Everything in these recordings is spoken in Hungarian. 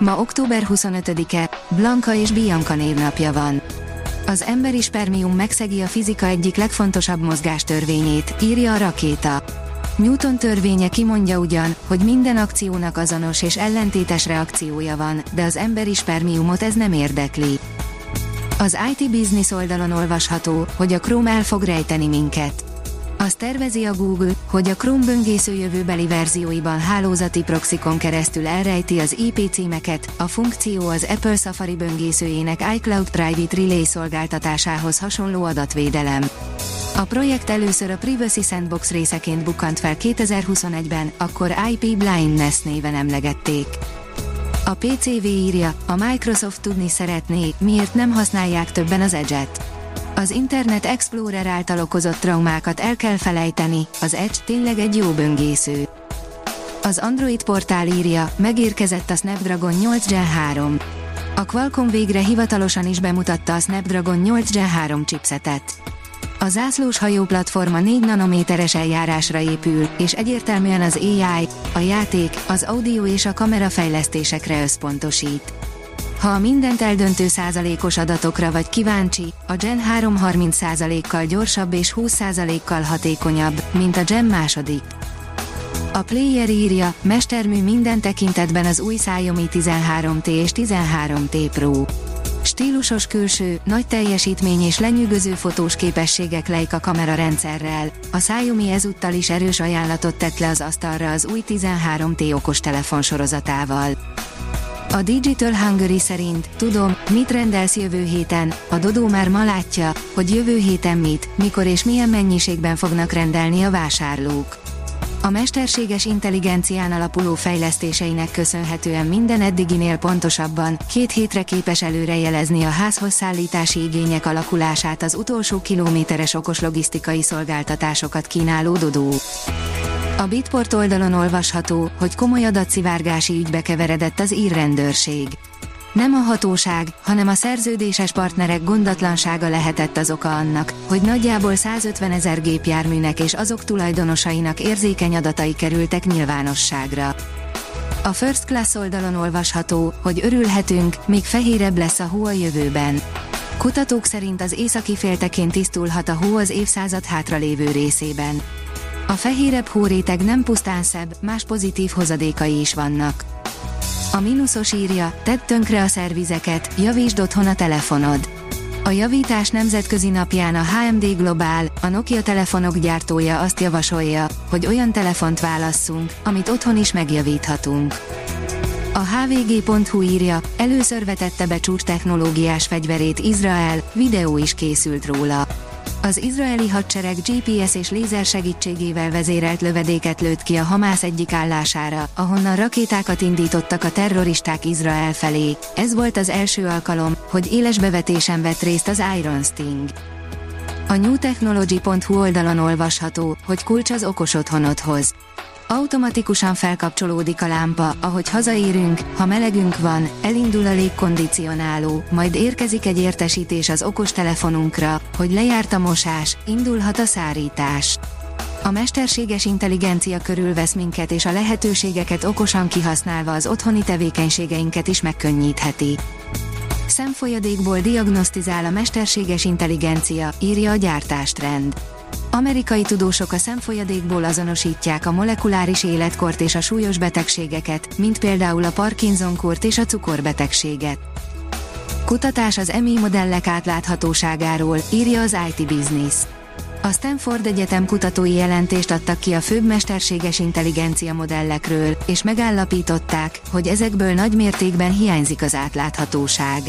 Ma október 25-e, Blanka és Bianca névnapja van. Az emberi spermium megszegi a fizika egyik legfontosabb mozgástörvényét, írja a rakéta. Newton törvénye kimondja ugyan, hogy minden akciónak azonos és ellentétes reakciója van, de az emberi spermiumot ez nem érdekli. Az IT Business oldalon olvasható, hogy a Chrome el fog rejteni minket. Azt tervezi a Google, hogy a Chrome böngésző jövőbeli verzióiban hálózati proxikon keresztül elrejti az IP címeket, a funkció az Apple Safari böngészőjének iCloud Private Relay szolgáltatásához hasonló adatvédelem. A projekt először a Privacy Sandbox részeként bukkant fel 2021-ben, akkor IP Blindness néven emlegették. A PCV írja, a Microsoft tudni szeretné, miért nem használják többen az Edge-et az Internet Explorer által okozott traumákat el kell felejteni, az Edge tényleg egy jó böngésző. Az Android portál írja, megérkezett a Snapdragon 8 Gen 3. A Qualcomm végre hivatalosan is bemutatta a Snapdragon 8 Gen 3 chipsetet. A zászlós hajó platforma 4 nanométeres eljárásra épül, és egyértelműen az AI, a játék, az audio és a kamera fejlesztésekre összpontosít. Ha a mindent eldöntő százalékos adatokra vagy kíváncsi, a Gen 3 30 százalékkal gyorsabb és 20 százalékkal hatékonyabb, mint a Gen második. A player írja, mestermű minden tekintetben az új Xiaomi 13T és 13T Pro. Stílusos külső, nagy teljesítmény és lenyűgöző fotós képességek Leica kamera rendszerrel. A Xiaomi ezúttal is erős ajánlatot tett le az asztalra az új 13T okostelefon sorozatával. A Digital Hungary szerint, tudom, mit rendelsz jövő héten, a Dodó már ma látja, hogy jövő héten mit, mikor és milyen mennyiségben fognak rendelni a vásárlók. A mesterséges intelligencián alapuló fejlesztéseinek köszönhetően minden eddiginél pontosabban, két hétre képes előrejelezni a házhoz szállítási igények alakulását az utolsó kilométeres okos logisztikai szolgáltatásokat kínáló Dodó. A Bitport oldalon olvasható, hogy komoly adatszivárgási ügybe keveredett az ír rendőrség. Nem a hatóság, hanem a szerződéses partnerek gondatlansága lehetett az oka annak, hogy nagyjából 150 ezer gépjárműnek és azok tulajdonosainak érzékeny adatai kerültek nyilvánosságra. A First Class oldalon olvasható, hogy örülhetünk, még fehérebb lesz a hó a jövőben. Kutatók szerint az északi féltekén tisztulhat a hó az évszázad hátralévő részében. A fehérebb hóréteg nem pusztán szebb, más pozitív hozadékai is vannak. A mínuszos írja, tedd tönkre a szervizeket, javítsd otthon a telefonod. A javítás nemzetközi napján a HMD Global, a Nokia telefonok gyártója azt javasolja, hogy olyan telefont válasszunk, amit otthon is megjavíthatunk. A hvg.hu írja, először vetette be csúcs technológiás fegyverét Izrael, videó is készült róla. Az izraeli hadsereg GPS és lézer segítségével vezérelt lövedéket lőtt ki a Hamász egyik állására, ahonnan rakétákat indítottak a terroristák Izrael felé. Ez volt az első alkalom, hogy éles bevetésen vett részt az Iron Sting. A newtechnology.hu oldalon olvasható, hogy kulcs az okos otthonodhoz. Automatikusan felkapcsolódik a lámpa, ahogy hazaérünk, ha melegünk van, elindul a légkondicionáló, majd érkezik egy értesítés az okostelefonunkra, hogy lejárt a mosás, indulhat a szárítás. A mesterséges intelligencia körülvesz minket és a lehetőségeket okosan kihasználva az otthoni tevékenységeinket is megkönnyítheti. Szemfolyadékból diagnosztizál a mesterséges intelligencia, írja a gyártástrend. Amerikai tudósok a szemfolyadékból azonosítják a molekuláris életkort és a súlyos betegségeket, mint például a Parkinson-kort és a cukorbetegséget. Kutatás az EMI modellek átláthatóságáról, írja az IT Business. A Stanford Egyetem kutatói jelentést adtak ki a főbb mesterséges intelligencia modellekről, és megállapították, hogy ezekből nagy mértékben hiányzik az átláthatóság.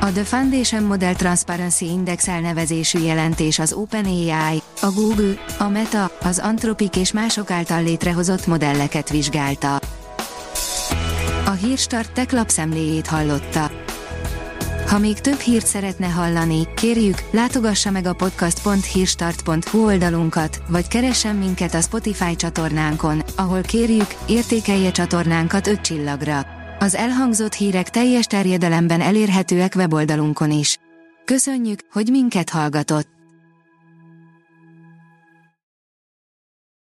A The Foundation Model Transparency Index elnevezésű jelentés az OpenAI, a Google, a Meta, az Anthropic és mások által létrehozott modelleket vizsgálta. A Hírstart tech lapszemléjét hallotta. Ha még több hírt szeretne hallani, kérjük, látogassa meg a podcast.hírstart.hu oldalunkat, vagy keressen minket a Spotify csatornánkon, ahol kérjük, értékelje csatornánkat 5 csillagra. Az elhangzott hírek teljes terjedelemben elérhetőek weboldalunkon is. Köszönjük, hogy minket hallgatott!